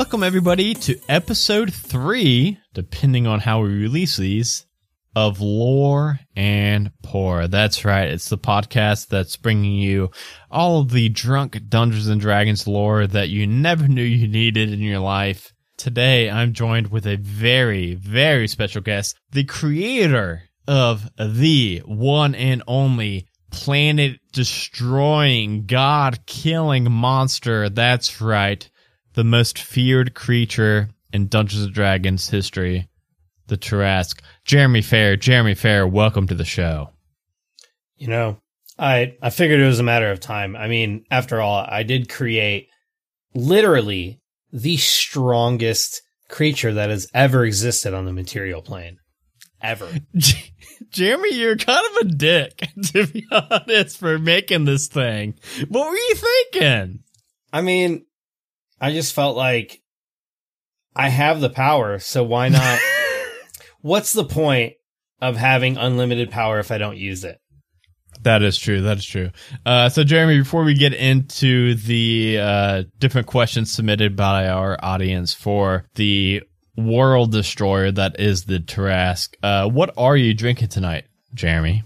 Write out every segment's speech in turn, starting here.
Welcome, everybody, to episode three, depending on how we release these, of Lore and Pour. That's right. It's the podcast that's bringing you all of the drunk Dungeons and Dragons lore that you never knew you needed in your life. Today, I'm joined with a very, very special guest, the creator of the one and only planet destroying, god killing monster. That's right the most feared creature in Dungeons and Dragons history, the Tarrasque. Jeremy Fair, Jeremy Fair, welcome to the show. You know, I I figured it was a matter of time. I mean, after all, I did create literally the strongest creature that has ever existed on the material plane. Ever. Jeremy, you're kind of a dick, to be honest, for making this thing. What were you thinking? I mean, I just felt like I have the power, so why not? What's the point of having unlimited power if I don't use it? That is true. That is true. Uh, so, Jeremy, before we get into the uh, different questions submitted by our audience for the world destroyer that is the Tarrasque, uh, what are you drinking tonight, Jeremy?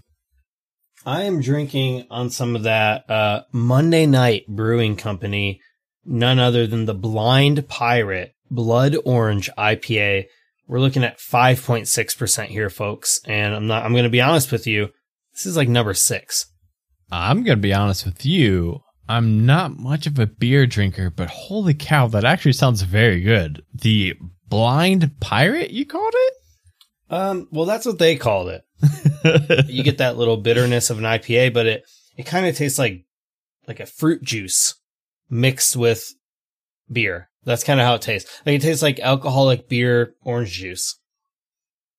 I am drinking on some of that uh, Monday Night Brewing Company none other than the Blind Pirate Blood Orange IPA. We're looking at 5.6% here, folks. And I'm not, I'm going to be honest with you. This is like number six. I'm going to be honest with you. I'm not much of a beer drinker, but holy cow, that actually sounds very good. The Blind Pirate, you called it? Um, well, that's what they called it. you get that little bitterness of an IPA, but it, it kind of tastes like, like a fruit juice mixed with beer. That's kind of how it tastes. Like it tastes like alcoholic beer orange juice.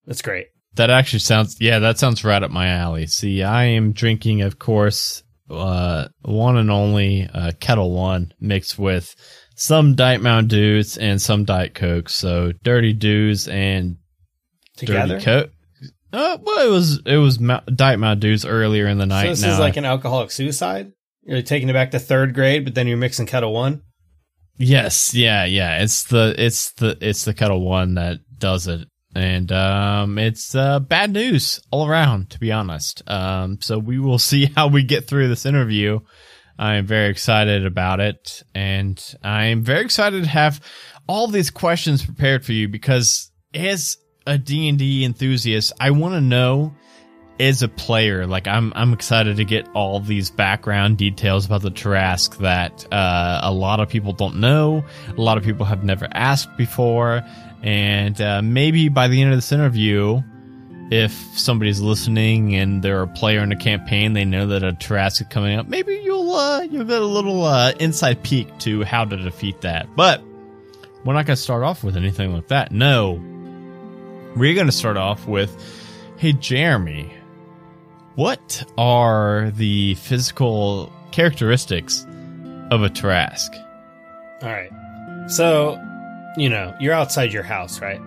That's great. That actually sounds yeah, that sounds right up my alley. See, I am drinking, of course, uh, one and only uh, Ketel One mixed with some Diet Mountain Dews and some Diet Coke. So Dirty Dews and Together? Dirty Coke. Uh, well, it was it was Diet Mountain Dews earlier in the night. So this now is like an alcoholic suicide. You're taking it back to third grade, but then you're mixing Ketel One. Yes, yeah, yeah. It's the it's the it's the Ketel One that does it, and um, it's uh, bad news all around, to be honest. Um, so we will see how we get through this interview. I am very excited about it, and I am very excited to have all these questions prepared for you because as a D and D enthusiast, I want to know as a player, like I'm, I'm excited to get all these background details about the Tarrasque that uh, a lot of people don't know, a lot of people have never asked before, and uh, maybe by the end of this interview, if somebody's listening and they're a player in a campaign, they know that a Tarrasque is coming up. Maybe you'll uh, you'll get a little uh, inside peek to how to defeat that. But we're not going to start off with anything like that. No, we're going to start off with, hey Jeremy what are the physical characteristics of a Tarrasque? All right. So, you know, you're outside your house, right?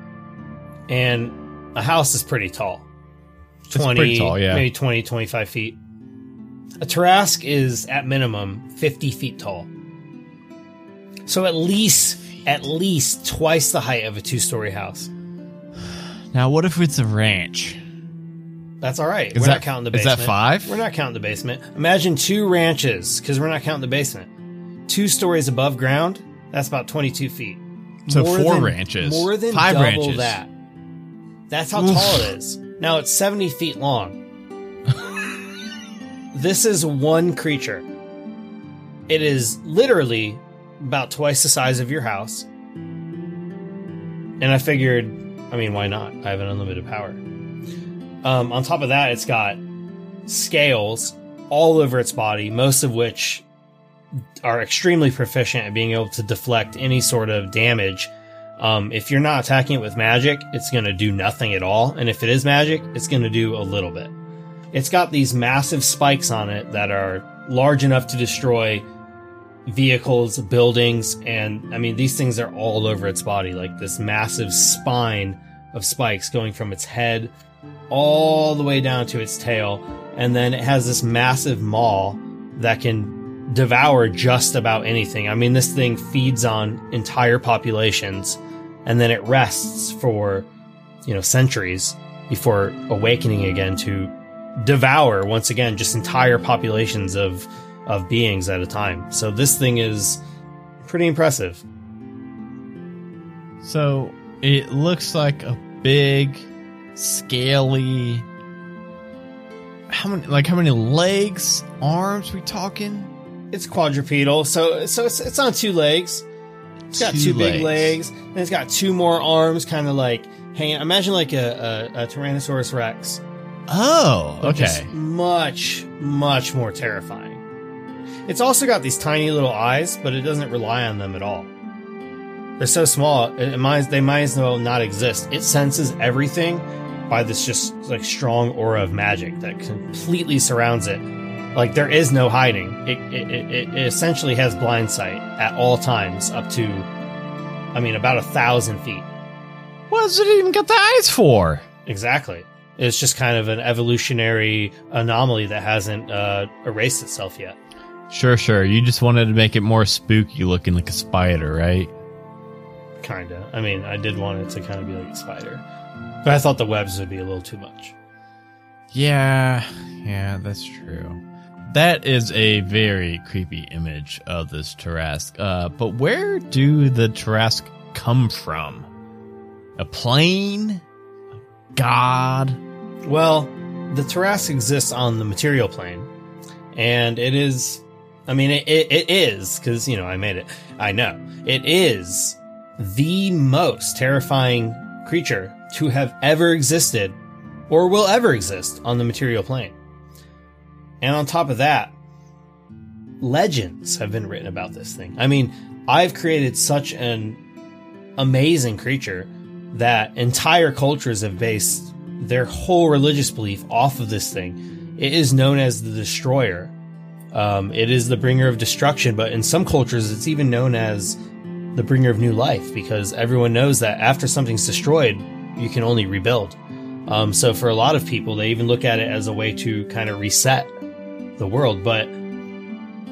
And a house is pretty tall. 20, pretty tall, yeah. maybe 20, 25 feet. A Tarrasque is at minimum 50 feet tall. So at least, at least twice the height of a two story house. Now, what if it's a ranch? That's all right. Is we're that- not counting the basement. is that five? We're not counting the basement. Imagine two ranches, because we're not counting the basement. Two stories above ground, that's about 22 feet. So four than, ranches. More than Five double ranches. that. That's how tall it is. Now it's 70 feet long. this is one creature. It is literally about twice the size of your house. And I figured, I mean, why not? I have an unlimited power. Um, on top of that, it's got scales all over its body, most of which are extremely proficient at being able to deflect any sort of damage. Um, if you're not attacking it with magic, it's going to do nothing at all. And if it is magic, it's going to do a little bit. It's got these massive spikes on it that are large enough to destroy vehicles, buildings, and I mean, these things are all over its body, like this massive spine of spikes going from its head all the way down to its tail. And then it has this massive maw that can devour just about anything. I mean, this thing feeds on entire populations and then it rests for, you know, centuries before awakening again to devour once again just entire populations of of beings at a time. So this thing is pretty impressive. So it looks like a big, scaly. How many? Like how many legs, arms? We talking? It's quadrupedal, so so it's, it's on two legs. It's got two, Two big legs. and it's got two more arms, kind of like hanging. Imagine like a, a, a Tyrannosaurus Rex, Oh, okay. much much more terrifying. It's also got these tiny little eyes, but it doesn't rely on them at all. They're so small, it, it might, they might as well not exist. It senses everything by this just like strong aura of magic that completely surrounds it. Like there is no hiding. It, it, it, it essentially has blind sight at all times, up to, I mean, about a thousand feet. What does it even got the eyes for? Exactly. It's just kind of an evolutionary anomaly that hasn't uh, erased itself yet. Sure, sure. You just wanted to make it more spooky looking like a spider, right? Kinda. I mean, I did want it to kind of be like a spider, but I thought the webs would be a little too much. Yeah, yeah, that's true. That is a very creepy image of this Tarrasque. Uh, but where do the Tarrasque come from? A plane? A god? Well, the Tarrasque exists on the material plane, and it is. I mean, it, it, it is because you know I made it. I know it is the most terrifying creature to have ever existed, or will ever exist on the material plane. And on top of that, legends have been written about this thing. I mean, I've created such an amazing creature that entire cultures have based their whole religious belief off of this thing. It is known as the destroyer. Um, it is the bringer of destruction, but in some cultures, it's even known as the bringer of new life because everyone knows that after something's destroyed, you can only rebuild. Um, so for a lot of people, they even look at it as a way to kind of reset the world. But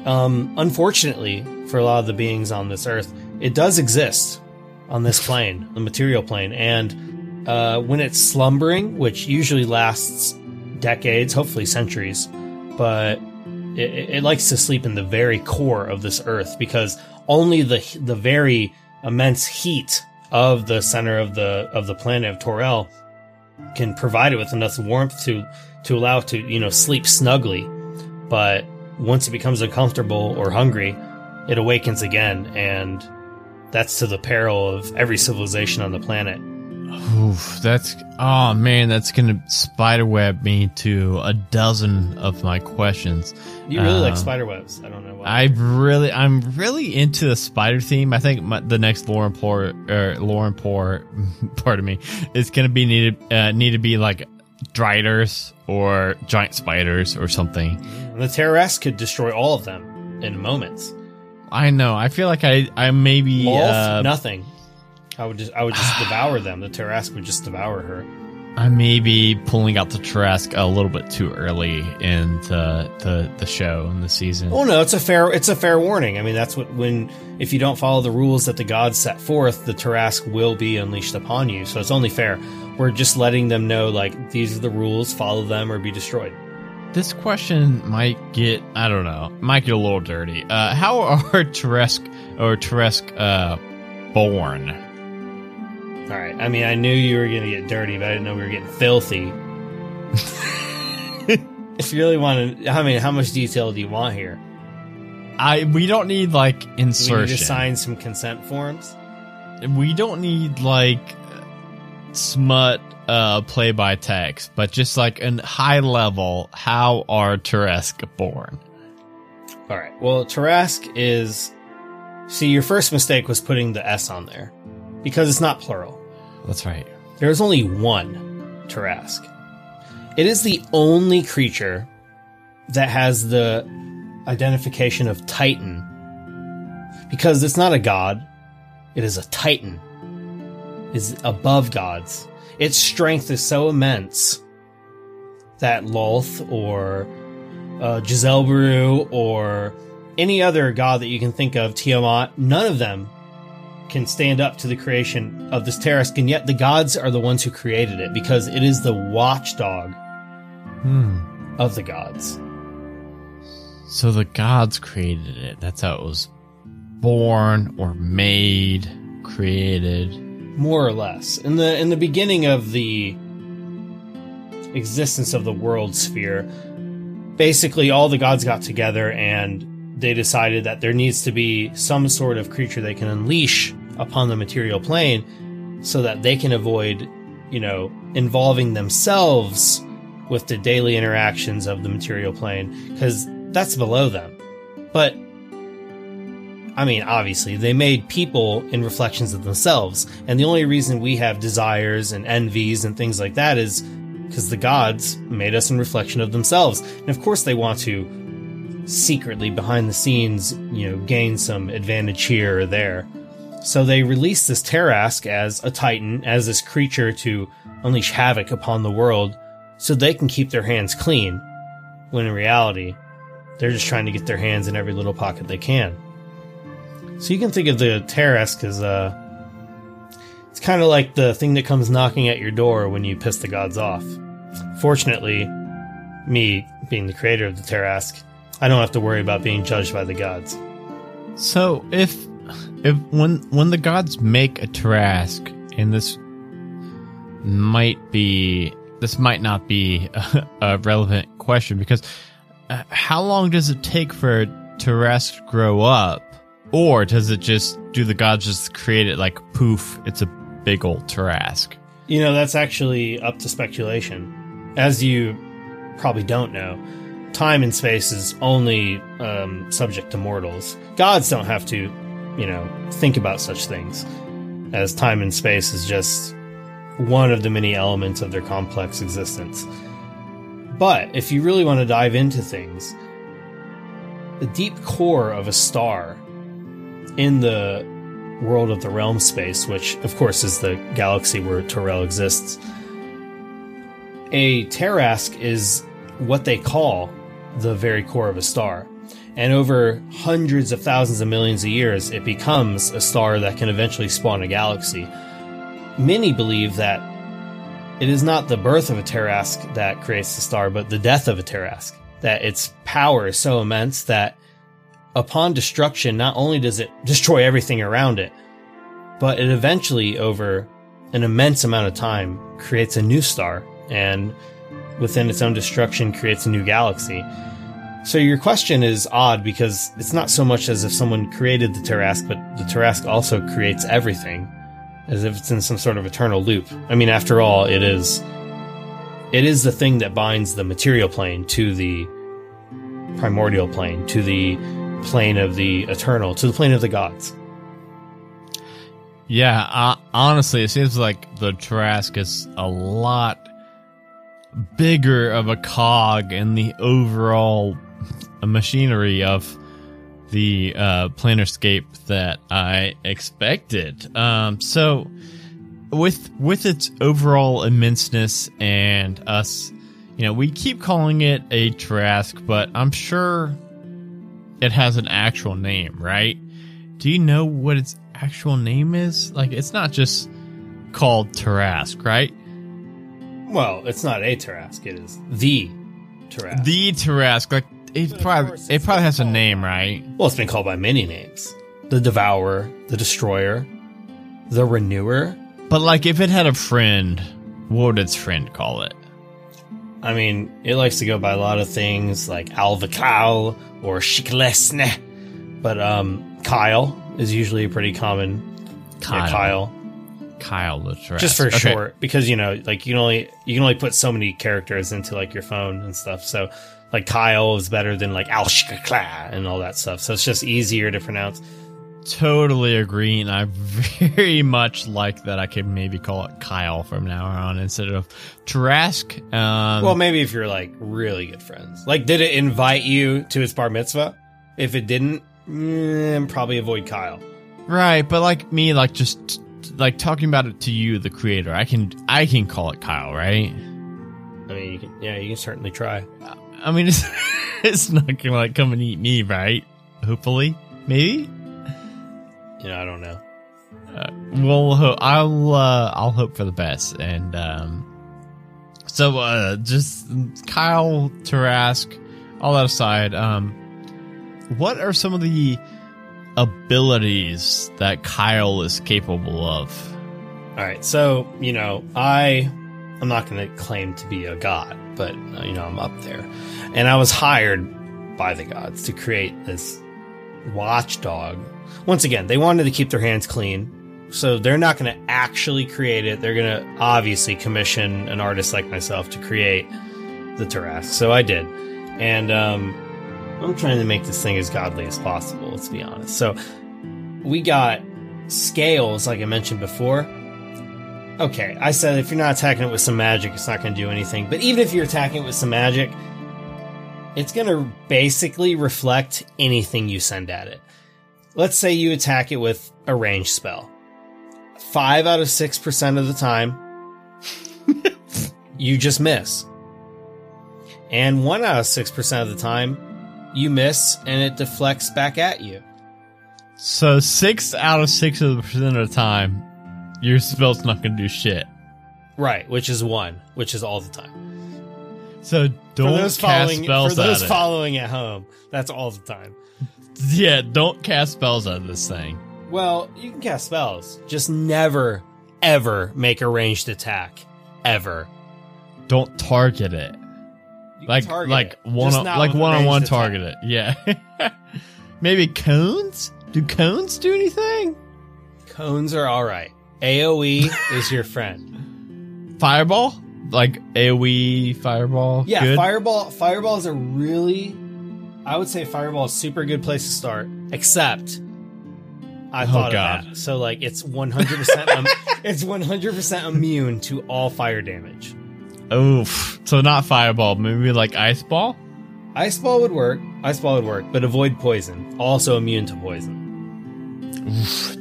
um, unfortunately, for a lot of the beings on this earth, it does exist on this plane, the material plane. And uh, when it's slumbering, which usually lasts decades, hopefully centuries, but it, it, likes to sleep in the very core of this earth because only the the very immense heat of the center of the of the planet of Toril can provide it with enough warmth to to allow it to you know sleep snugly. But once it becomes uncomfortable or hungry, it awakens again, and that's to the peril of every civilization on the planet. Oof, that's oh man, that's gonna spiderweb me to a dozen of my questions. You really like Um, spider webs? I don't know why. I really, I'm really into the spider theme. I think my, the next Lore and Pour, or Lore and Pour, part of me, is gonna be needed, uh, need to be like driders or giant spiders or something. And the Tarrasque could destroy all of them in moments. I know. I feel like I, I maybe, Lolth, uh, nothing. I would just, I would just devour them. The Tarrasque would just devour her. I may be pulling out the Trask a little bit too early in the the, the show and the season. Oh no, it's a fair, it's a fair warning. I mean, that's what when if you don't follow the rules that the gods set forth, the Tarrasque will be unleashed upon you. So it's only fair. We're just letting them know, like these are the rules. Follow them or be destroyed. This question might get, I don't know, might get a little dirty. Uh, how are Teresk or Teresk uh, born? All right. I mean, I knew you were gonna get dirty, but I didn't know we were getting filthy. if you really want to, I mean, how much detail do you want here? I we don't need like Do we need to sign some consent forms? We don't need like smut uh play by text, but just like an high level. How are Teresk born? All right. Well, Tarrasque is. See, your first mistake was putting the S on there because it's not plural. That's right. There is only one Tarrasque. It is the only creature that has the identification of Titan because it's not a god, it is a Titan. It is above gods. Its strength is so immense that Lolth or uh, Giselbrew or any other god that you can think of, Tiamat, none of them can stand up to the creation of this Tarrasque, and yet the gods are the ones who created it because it is the watchdog Hmm. of the gods. So the gods created it. That's how it was born or made, created. more or less in the in the beginning of the existence of the world sphere basically all the gods got together and they decided that there needs to be some sort of creature they can unleash upon the material plane so that they can avoid you know involving themselves with the daily interactions of the material plane because that's below them but I mean, obviously, they made people in reflections of themselves. And the only reason we have desires and envies and things like that is because the gods made us in reflection of themselves. And of course, they want to secretly, behind the scenes, you know, gain some advantage here or there. So they released this Tarrasque as a titan, as this creature to unleash havoc upon the world so they can keep their hands clean. When in reality, they're just trying to get their hands in every little pocket they can. So you can think of the Tarrasque as uh it's kind of like the thing that comes knocking at your door when you piss the gods off. Fortunately, me being the creator of the Tarrasque, I don't have to worry about being judged by the gods. So if if when when the gods make a Tarrasque, and this might be this might not be a, a relevant question because uh, how long does it take for a Tarrasque to grow up, or does it just do the gods just create it like poof? It's a big old Tarrasque. You know, that's actually up to speculation. As you probably don't know, time and space is only um, subject to mortals. Gods don't have to, you know, think about such things, as time and space is just one of the many elements of their complex existence. But if you really want to dive into things, the deep core of a star in the world of the realm space, which of course is the galaxy where Toril exists, a Tarrasque is what they call the very core of a star. And over hundreds of thousands of millions of years, it becomes a star that can eventually spawn a galaxy. Many believe that it is not the birth of a Tarrasque that creates the star, but the death of a Tarrasque. That its power is so immense that upon destruction, not only does it destroy everything around it, but it eventually, over an immense amount of time, creates a new star and within its own destruction creates a new galaxy. So your question is odd because it's not so much as if someone created the Tarrasque, but the Tarrasque also creates everything, as if it's in some sort of eternal loop. I mean, after all, it is it is the thing that binds the material plane to the primordial plane, to the plane of the eternal, to the plane of the gods. Yeah, uh, honestly, it seems like the Tarrasque is a lot bigger of a cog in the overall machinery of the uh, Planescape that I expected. Um, so, with with its overall immenseness and us, you know, we keep calling it a Tarrasque, but I'm sure it has an actual name, right? Do you know what its actual name is? Like, it's not just called Tarrasque, right? Well, it's not a Tarrasque, it is the Tarrasque. The Tarrasque, like it probably it probably has a name, right? well, it's been called by many names. The Devourer, the Destroyer, the Renewer. But like, if it had a friend, what would its friend call it? I mean, it likes to go by a lot of things like Alvacal or Shiklesne. But um Kyle is usually a pretty common yeah, Kyle. Kyle. Just for Okay. short. Because you know, like you can only you can only put so many characters into like your phone and stuff. So like Kyle is better than like Alshkakla and all that stuff. So it's just easier to pronounce. Totally agree, and I very much like that. I could maybe call it Kyle from now on instead of Tarrasque. Um, Well, maybe if you're like really good friends. Like, did it invite you to its bar mitzvah? If it didn't, mm, probably avoid Kyle. right, but like me, like just like talking about it to you, the creator, I can I can call it Kyle, right? I mean, you can, yeah, you can certainly try. I mean, it's it's not gonna like come and eat me, right? Hopefully, maybe. You know, I don't know. Uh, well, I'll uh, I'll hope for the best. And um, so, uh, just Kyle Tarrasque, all that aside, um, what are some of the abilities that Kyle is capable of? All right, so you know, I I'm not going to claim to be a god, but uh, you know, I'm up there, and I was hired by the gods to create this watchdog. Once again, they wanted to keep their hands clean, so they're not going to actually create it. They're going to obviously commission an artist like myself to create the Tarrasque. So I did, and um, I'm trying to make this thing as godly as possible. Let's be honest. So we got scales, like I mentioned before okay, I said if you're not attacking it with some magic, it's not going to do anything. But even if you're attacking it with some magic, it's going to basically reflect anything you send at it. Let's say you attack it with a range spell. Five out of six percent of the time, you just miss. And one out of six percent of the time, you miss and it deflects back at you. So six out of six of the percent of the time, your spell's not going to do shit. Right, which is one, which is all the time. So don't for those cast following, spells for those at it. following at home, that's all the time. yeah, don't cast spells out of this thing. Well, you can cast spells, just never, ever make a ranged attack, ever. Don't target it. You can Like target like it, one on, like one on one ranged target it. Yeah. Maybe cones? Do cones do anything? Cones are all right. AOE is your friend. Fireball? Like AoE fireball? Yeah, Good? fireball. Fireball is a really, I would say, fireball is super good place to start. Except, I Oh, thought God. of that. So like, it's one hundred percent. Um, it's one hundred percent immune to all fire damage. Oof. So not fireball, maybe like ice ball? Ice ball would work. Ice ball would work, but avoid poison. Also immune to poison.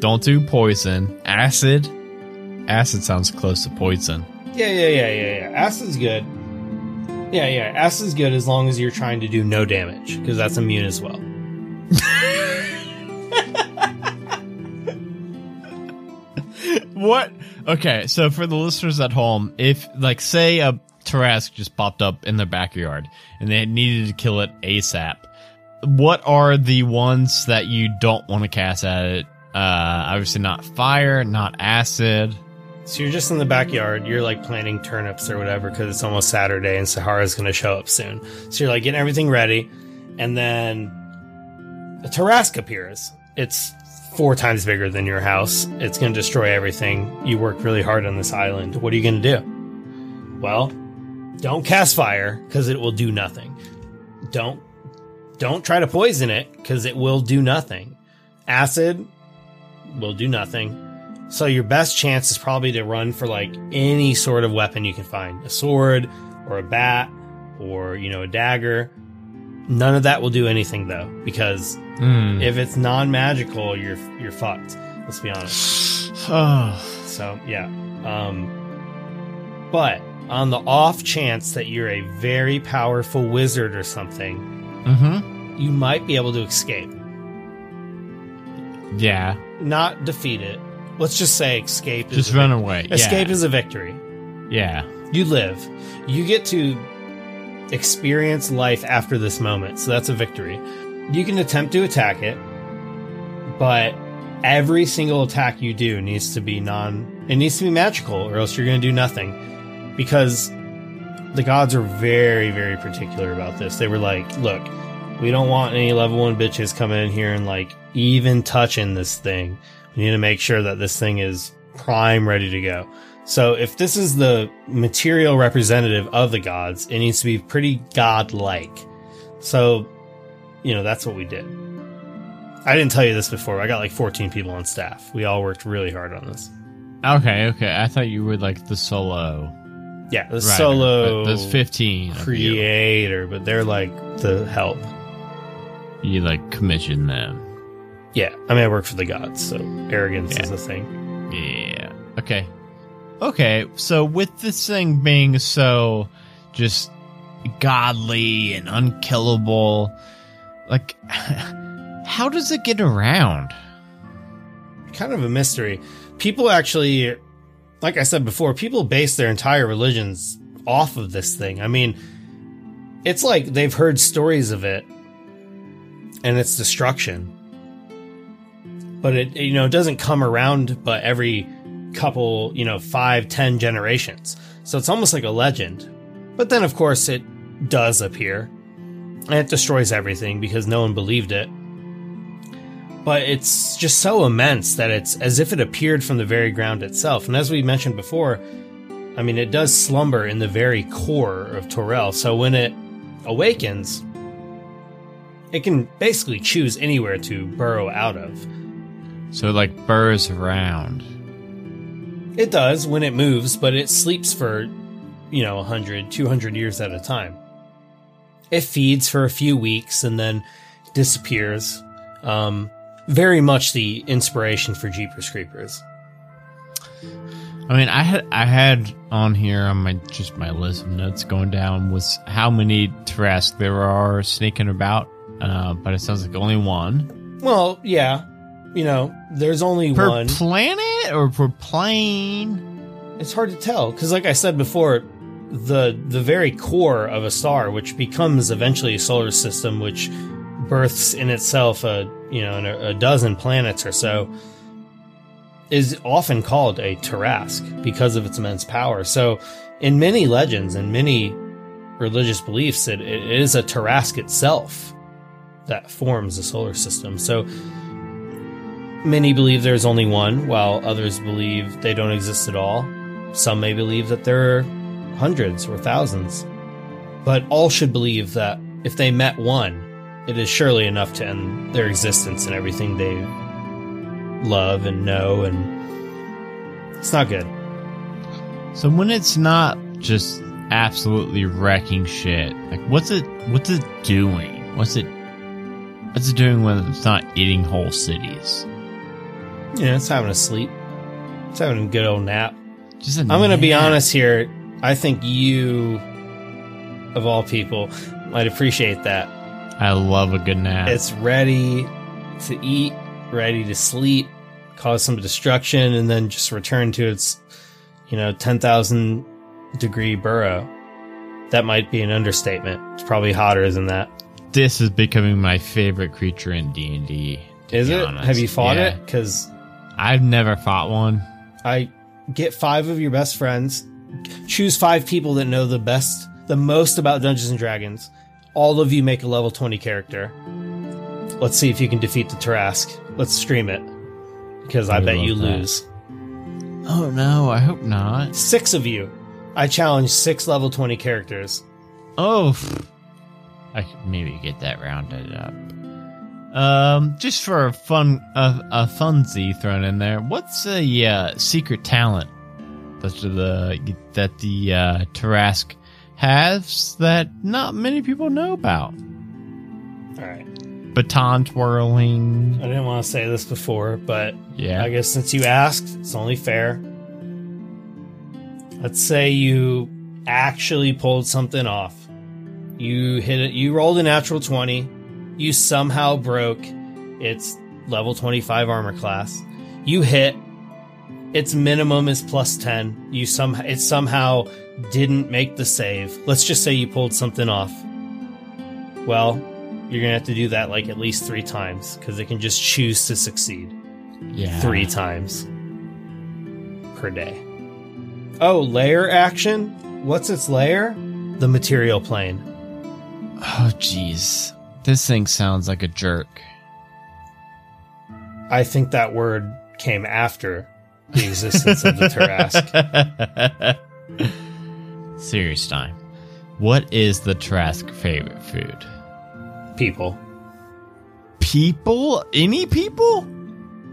Don't do poison. Acid? Acid sounds close to poison. Yeah, yeah, yeah, yeah, yeah. Acid's good. Yeah, yeah. Acid's good as long as you're trying to do no damage, because that's immune as well. What? Okay, so for the listeners at home, if like say a Tarrasque just popped up in their backyard and they needed to kill it ASAP, what are the ones that you don't want to cast at it? Uh, obviously not fire, not acid. So you're just in the backyard. You're like planting turnips or whatever because it's almost Saturday and Saharah's going to show up soon. So you're like getting everything ready, and then a Tarrasque appears. It's four times bigger than your house. It's going to destroy everything. You worked really hard on this island. What are you going to do? Well, don't cast fire because it will do nothing. Don't don't try to poison it because it will do nothing. Acid will do nothing. So your best chance is probably to run for like any sort of weapon you can find. A sword or a bat or, you know, a dagger. None of that will do anything though, because Hmm. if it's non-magical, you're you're fucked. Let's be honest. Oh, So yeah. Um but on the off chance that you're a very powerful wizard or something, mm-hmm. you might be able to escape. Yeah, Not defeat it. Let's just say escape is just run away. Escape yeah. is a victory. yeah. You live. You get to experience life after this moment. So that's a victory. You can attempt to attack it, but every single attack you do needs to be non it needs to be magical or else you're going to do nothing. Because the gods are very very particular about this. They were like, "Look, we don't want any level 1 bitches coming in here and like even touching this thing. We need to make sure that this thing is prime ready to go." So if this is the material representative of the gods, it needs to be pretty godlike. So, you know, that's what we did. I didn't tell you this before. I got like 14 people on staff. We all worked really hard on this. Okay, okay. I thought you were like the solo Yeah, the writer, solo There's 15. creator, but they're like the help. You like commission them. Yeah, I mean, I work for the gods, so arrogance Yeah. is a thing. Yeah. Okay. Okay. So with this thing being so just godly and unkillable, like How does it get around? Kind of a mystery. People actually, like I said before, people base their entire religions off of this thing. I mean, it's like they've heard stories of it and its destruction. But it, you know, it doesn't come around but every couple, you know, five, ten generations. So it's almost like a legend. But then, of course, it does appear and it destroys everything because no one believed it. But it's just so immense that it's as if it appeared from the very ground itself. And as we mentioned before, I mean, it does slumber in the very core of Toril. So when it awakens, it can basically choose anywhere to burrow out of. So it like burrows around. It does when it moves, but it sleeps for, you know, 100, 200 years at a time. It feeds for a few weeks and then disappears. Um, very much the inspiration for Jeepers Creepers. I mean, I had I had on here on my just my list of notes going down was how many Tarrasque there are sneaking about, uh, but it sounds like only one Well, yeah. You know, there's only per one. planet or per plane. It's hard to tell because, like I said before, the the very core of a star, which becomes eventually a solar system, which births in itself a you know a, a dozen planets or so, is often called a Tarrasque because of its immense power. So, in many legends and many religious beliefs, it, it is a Tarrasque itself that forms a solar system. So. Many believe there's only one, while others believe they don't exist at all. Some may believe that there are hundreds or thousands. But all should believe that if they met one, it is surely enough to end their existence and everything they love and know, and it's not good. So when it's not just absolutely wrecking shit, like what's it what's it doing? What's it what's it doing when it's not eating whole cities? Yeah, it's having a sleep. It's having a good old nap. Just a I'm going to be honest here. I think you, of all people, might appreciate that. I love a good nap. It's ready to eat, ready to sleep, cause some destruction, and then just return to its, you know, 10,000 degree burrow. That might be an understatement. It's probably hotter than that. this is becoming my favorite creature in D and D. Is it? Have you fought Yeah. it? Because I've never fought one. I get five of your best friends, choose five people that know the best, the most about Dungeons and Dragons. All of you make a level 20 character. Let's see if you can defeat the Tarrasque. Let's stream it. Because I I bet you that. lose. Oh no, I hope not. Six of you. I challenge six level 20 characters. Oh. I could maybe get that rounded up. Um, just for a fun, a, a funsy thrown in there. What's a uh, secret talent that the that the uh, Tarrasque has that not many people know about? Alright. Baton twirling. I didn't want to say this before, but Yeah. I guess since you asked, it's only fair. Let's say you actually pulled something off. You hit it, you rolled a natural 20. You somehow broke its level 25 armor class. You hit. Its minimum is plus 10. You some it somehow didn't make the save. Let's just say you pulled something off. Well, you're going to have to do that like at least 3 times cuz it can just choose to succeed yeah. three times per day. Oh, lair action? What's its lair? The material plane. Oh, jeez. This thing sounds like a jerk. I think that word came after the existence of the Tarrasque. Serious time. What is the Tarrasque favorite food? People. People? Any people?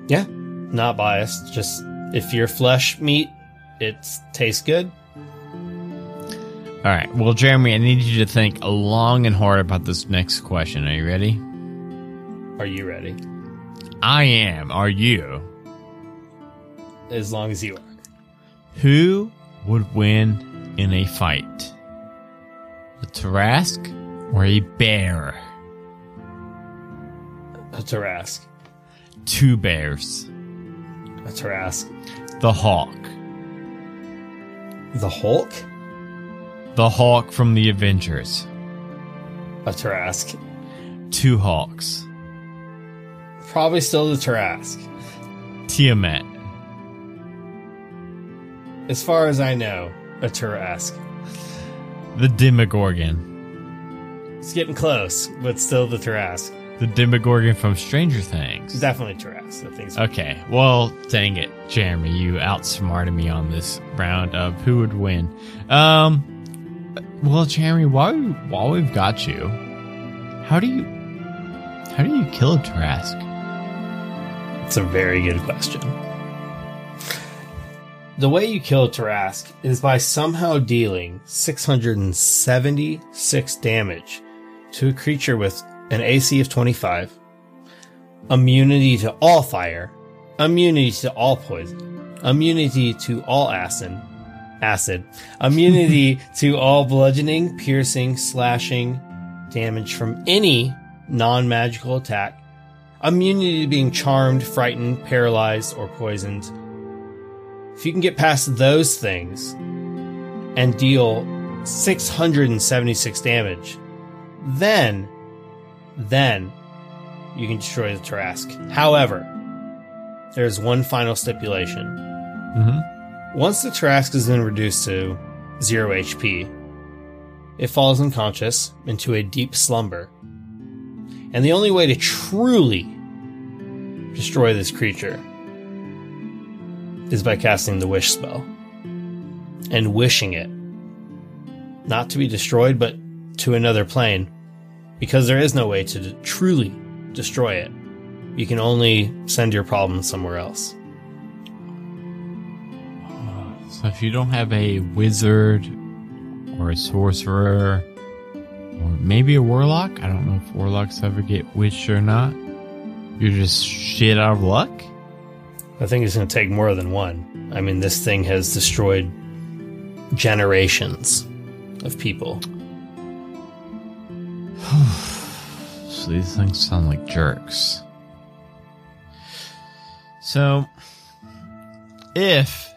Yeah, not biased. Just if your flesh meat, it tastes good. All right. Well, Jeremy, I need you to think long and hard about this next question. Are you ready? Are you ready? I am. Are you? As long as you are. Who would win in a fight? A Tarrasque or a bear? A Tarrasque. Two bears. A Tarrasque. The hawk. The Hulk. The hawk from the Avengers. A Tarrasque. Two hawks. Probably still the Tarrasque. Tiamat. As far as I know, a Tarrasque. The Demogorgon. It's getting close, but still the Tarrasque. The Demogorgon from Stranger Things. Definitely Tarrasque. So. Okay, well, dang it, Jeremy, you outsmarted me on this round of who would win. Um, well, Jeremy, while while we've got you, how do you how do you kill a Tarrasque? It's a very good question. The way you kill a Tarrasque is by somehow dealing 676 damage to a creature with an AC of 25, immunity to all fire, immunity to all poison, immunity to all acid, acid, immunity to all bludgeoning, piercing, slashing damage from any non-magical attack, immunity to being charmed, frightened, paralyzed, or poisoned. If you can get past those things and deal 676 damage, then, then you can destroy the Tarrasque. However, there's one final stipulation. Mm-hmm. Once the Tarrasque has been reduced to zero HP, it falls unconscious into a deep slumber. And the only way to truly destroy this creature is by casting the wish spell and wishing it not to be destroyed, but to another plane, because there is no way to truly destroy it. You can only send your problem somewhere else. So if you don't have a wizard or a sorcerer or maybe a warlock, I don't know if warlocks ever get wished or not. You're just shit out of luck. I think it's going to take more than one. I mean, this thing has destroyed generations of people. So these things sound like jerks. So, if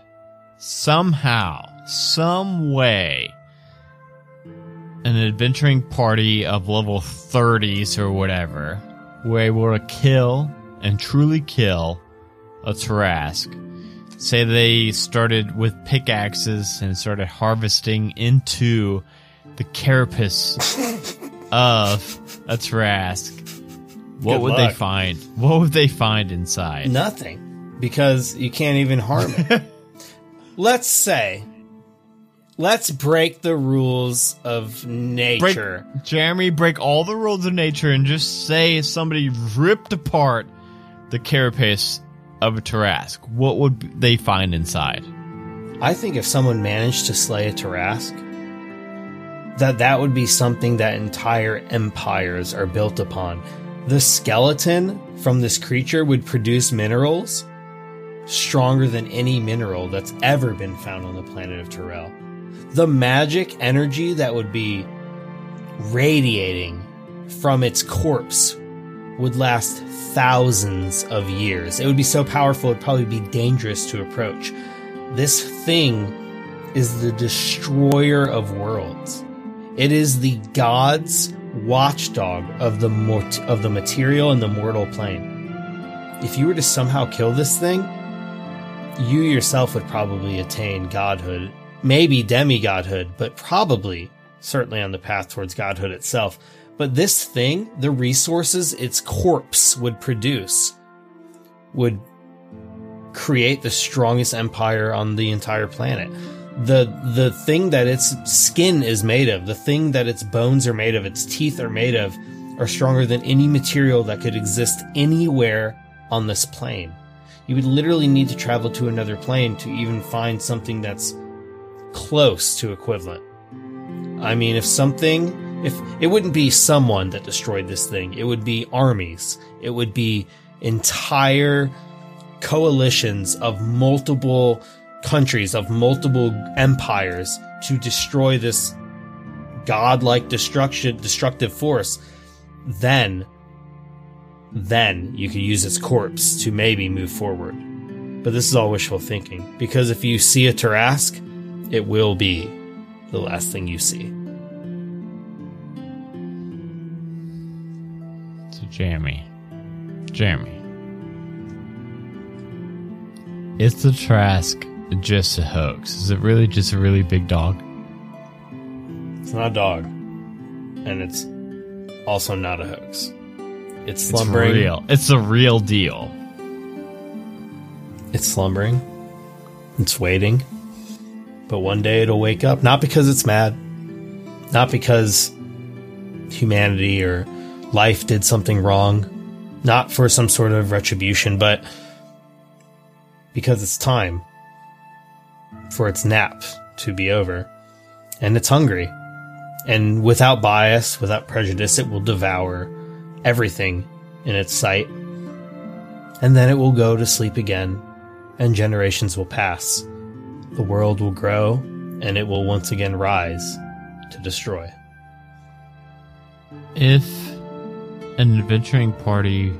somehow, some way, an adventuring party of level 30s or whatever were able to kill and truly kill a Tarrasque, say they started with pickaxes and started harvesting into the carapace of a Tarrasque, what Good would they find? What would they find inside? Nothing, because you can't even harm it. let's say, let's break the rules of Break, nature. Jeremy, break all the rules of nature and just say somebody ripped apart the carapace of a Tarrasque. What would they find inside? I think if someone managed to slay a Tarrasque, that that would be something that entire empires are built upon. The skeleton from this creature would produce minerals stronger than any mineral that's ever been found on the planet of Toril. The magic energy that would be radiating from its corpse would last thousands of years. It would be so powerful, it'd probably be dangerous to approach. This thing is the destroyer of worlds. It is the god's watchdog of the mort- of the material and the mortal plane. If you were to somehow kill this thing, you yourself would probably attain godhood, maybe demigodhood, but probably certainly on the path towards godhood itself. But this thing, the resources its corpse would produce, would create the strongest empire on the entire planet. The the thing that its skin is made of, the thing that its bones are made of, its teeth are made of, are stronger than any material that could exist anywhere on this plane. You would literally need to travel to another plane to even find something that's close to equivalent. I mean, if something, if it wouldn't be someone that destroyed this thing, it would be armies. It would be entire coalitions of multiple countries, of multiple empires to destroy this godlike destruction, destructive force. Then then you could use its corpse to maybe move forward. But this is all wishful thinking, because if you see a Tarrasque, it will be the last thing you see. So Jeremy, Jeremy, is the Tarrasque just a hoax? Is it really just a really big dog? It's not a dog, and it's also not a hoax. It's It's slumbering. real. It's a real deal. It's slumbering. It's waiting. But one day it'll wake up, not because it's mad, not because humanity or life did something wrong, not for some sort of retribution, but because it's time for its nap to be over. And it's hungry. And without bias, without prejudice, it will devour everything in its sight. And then it will go to sleep again and generations will pass. The world will grow, and it will once again rise to destroy. If an adventuring party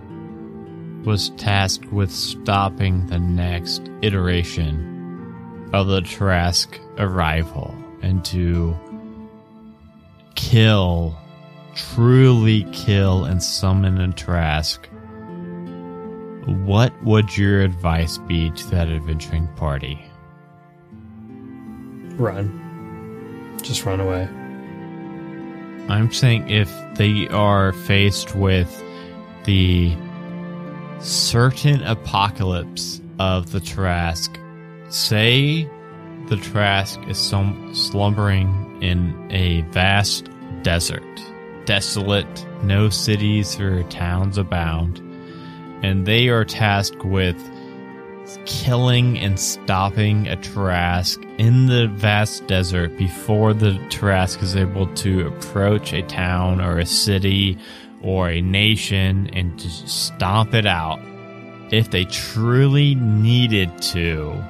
was tasked with stopping the next iteration of the Tarrasque arrival and to kill, truly kill, and summon a Tarrasque, what would your advice be to that adventuring party? Run. Just run away. I'm saying if they are faced with the certain apocalypse of the Tarrasque, say the Tarrasque is some slumbering in a vast desert, desolate, no cities or towns abound, and they are tasked with killing and stopping a Tarrasque in the vast desert before the Tarrasque is able to approach a town or a city or a nation and to stomp it out. If they truly needed to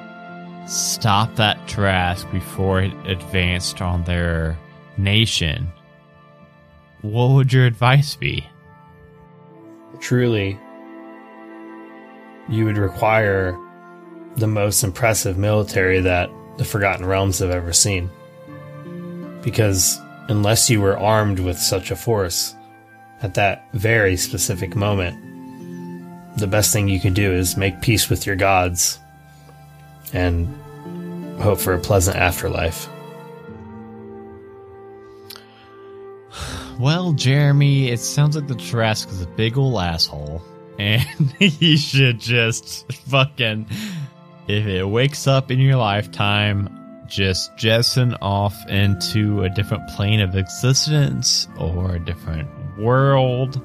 stop that Tarrasque before it advanced on their nation, what would your advice be? Truly, you would require the most impressive military that the Forgotten Realms have ever seen. Because unless you were armed with such a force at that very specific moment, the best thing you could do is make peace with your gods and hope for a pleasant afterlife. Well, Jeremy, it sounds like the Tarrasque is a big ol' asshole. And he should just fucking, if it wakes up in your lifetime, just jettison off into a different plane of existence or a different world.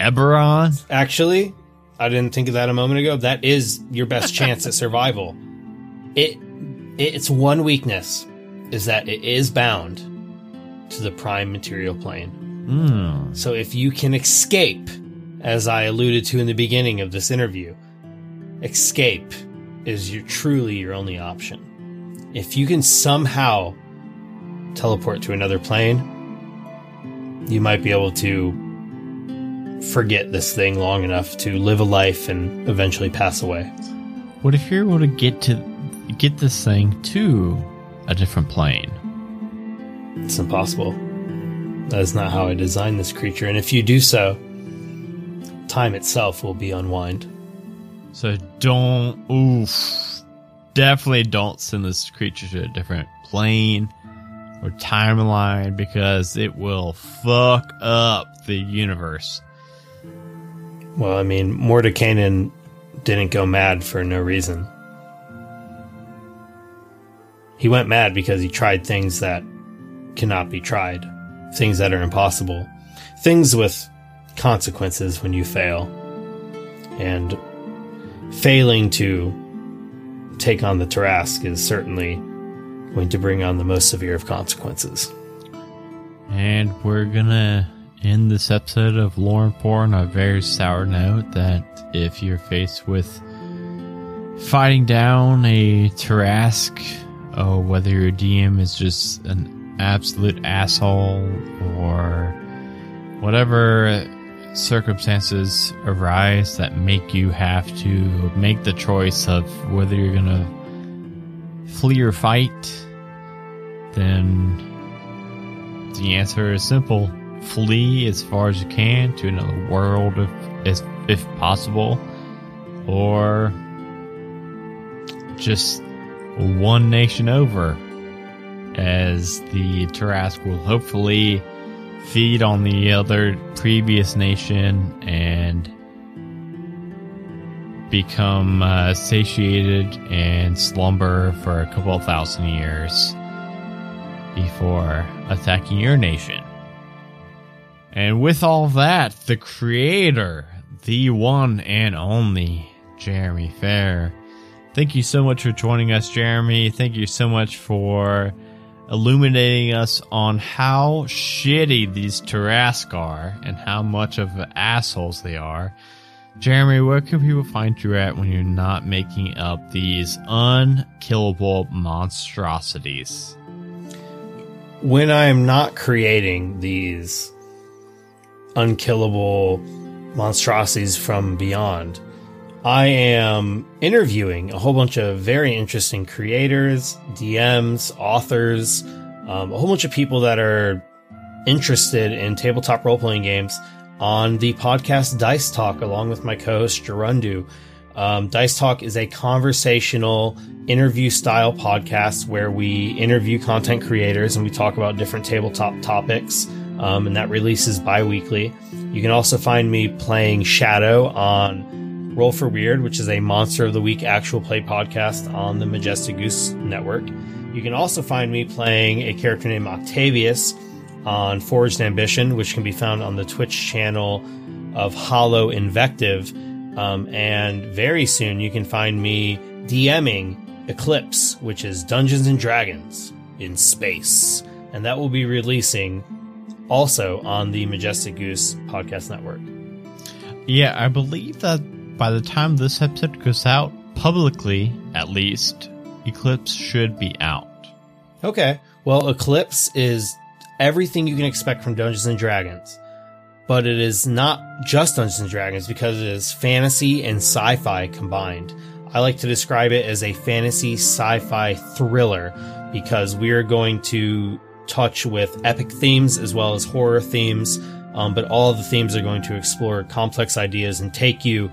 Eberron? Actually, I didn't think of that a moment ago. That is your best chance at survival. It its one weakness is that it is bound to the prime material plane. Hmm. So if you can escape, as I alluded to in the beginning of this interview, escape is your truly your only option. If you can somehow teleport to another plane, you might be able to forget this thing long enough to live a life and eventually pass away. What if you're able to get to get this thing to a different plane? It's impossible. That is not how I designed this creature, and if you do so, time itself will be unwind. So don't, oof, definitely don't send this creature to a different plane or timeline because it will fuck up the universe. Well, I mean, Mordenkainen didn't go mad for no reason. He went mad because he tried things that cannot be tried, things that are impossible, things with consequences when you fail. And failing to take on the Tarrasque is certainly going to bring on the most severe of consequences. And we're gonna end this episode of Lore and Pour on a very sour note that if you're faced with fighting down a Tarrasque, oh, whether your DM is just an absolute asshole or whatever circumstances arise that make you have to make the choice of whether you're going to flee or fight, then the answer is simple. Flee as far as you can to another world if, if, if possible, or just one nation over as the Tarrasque will hopefully feed on the other previous nation and become uh, satiated and slumber for a couple thousand years before attacking your nation. And with all that, the creator, the one and only Jeremy Fair. Thank you so much for joining us, Jeremy. Thank you so much for illuminating us on how shitty these Tarrasque are and how much of assholes they are. Jeremy, where can people find you at when you're not making up these unkillable monstrosities? When I am not creating these unkillable monstrosities from beyond, I am interviewing a whole bunch of very interesting creators, DMs, authors, um, a whole bunch of people that are interested in tabletop role playing games on the podcast Dice Talk, along with my co host Gerundu. Um, Dice Talk is a conversational interview style podcast where we interview content creators and we talk about different tabletop topics. Um, and that releases bi weekly. You can also find me playing Shadow on Roll for Weird, which is a Monster of the Week actual play podcast on the Majestic Goose Network. You can also find me playing a character named Octavius on Forged Ambition, which can be found on the Twitch channel of Hollow Invective. Um, and very soon you can find me DMing Eclipse, which is Dungeons and Dragons in space. And that will be releasing also on the Majestic Goose Podcast Network. Yeah, I believe that by the time this episode goes out, publicly at least, Eclipse should be out. Okay. Well, Eclipse is everything you can expect from Dungeons and Dragons. But it is not just Dungeons and Dragons because it is fantasy and sci-fi combined. I like to describe it as a fantasy sci-fi thriller because we are going to touch with epic themes as well as horror themes. Um, but all of the themes are going to explore complex ideas and take you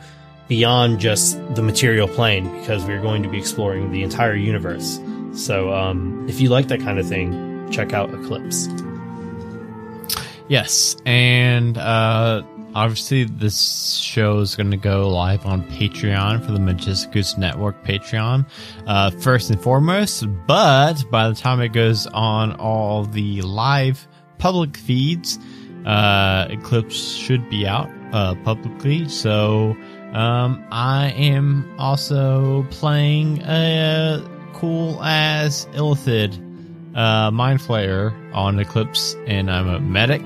beyond just the material plane because we're going to be exploring the entire universe. So, um, if you like that kind of thing, check out Eclipse. Yes, and uh, obviously this show is going to go live on Patreon for the Majestic Goose Network Patreon, uh, first and foremost. But by the time it goes on all the live public feeds, uh, Eclipse should be out uh, publicly. So um, I am also playing a cool ass Illithid uh, Mind Flayer on Eclipse, and I'm a medic,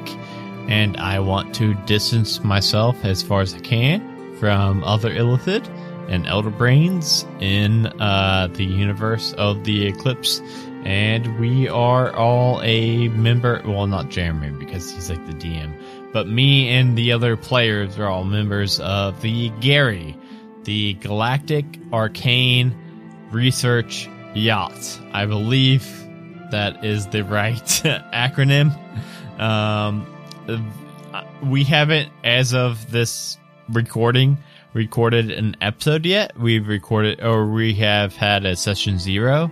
and I want to distance myself as far as I can from other Illithid and Elder Brains in uh, the universe of the Eclipse. And we are all a member, well, not Jeremy because he's like the DM, but me and the other players are all members of the Gary, the Galactic Arcane Research Yacht. I believe that is the right acronym. Um, we haven't, as of this recording, recorded an episode yet. We've recorded, or we have had a session zero,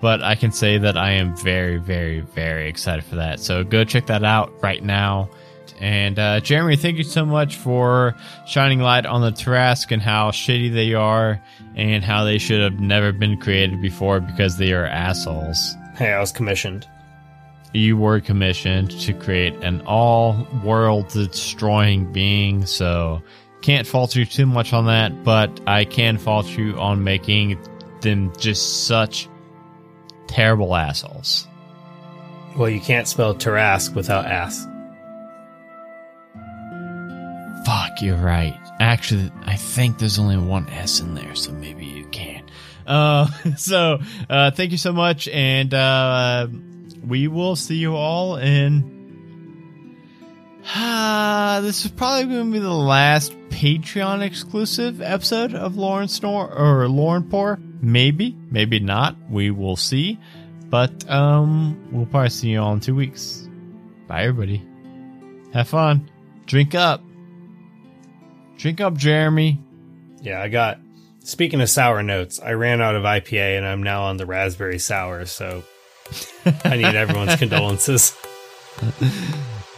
but I can say that I am very, very, very excited for that. So go check that out right now. And uh, Jeremy, thank you so much for shining light on the Tarrasque and how shitty they are and how they should have never been created before because they are assholes. Hey, I was commissioned. You were commissioned to create an all world destroying being, so can't fault you too much on that, but I can fault you on making them just such terrible assholes. Well, you can't spell Tarrasque without ass. Fuck, you're right. Actually, I think there's only one S in there, so maybe you can. Uh, so, uh, thank you so much, and uh, we will see you all in Uh, this is probably going to be the last Patreon exclusive episode of Lauren Snore or Lore and Pour. Maybe, maybe not. We will see. But um, we'll probably see you all in two weeks. Bye, everybody. Have fun. Drink up. Drink up, Jeremy. Yeah, I got. Speaking of sour notes, I ran out of IPA and I'm now on the raspberry sour, so I need everyone's condolences.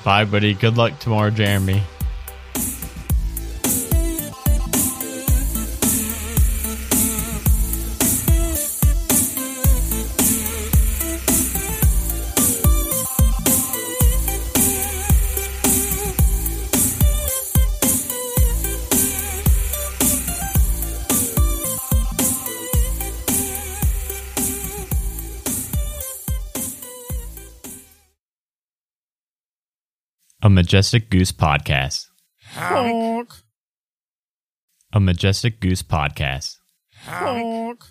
Bye, buddy. Good luck tomorrow, Jeremy. A Majestic Goose Podcast. Honk. A Majestic Goose Podcast. Honk.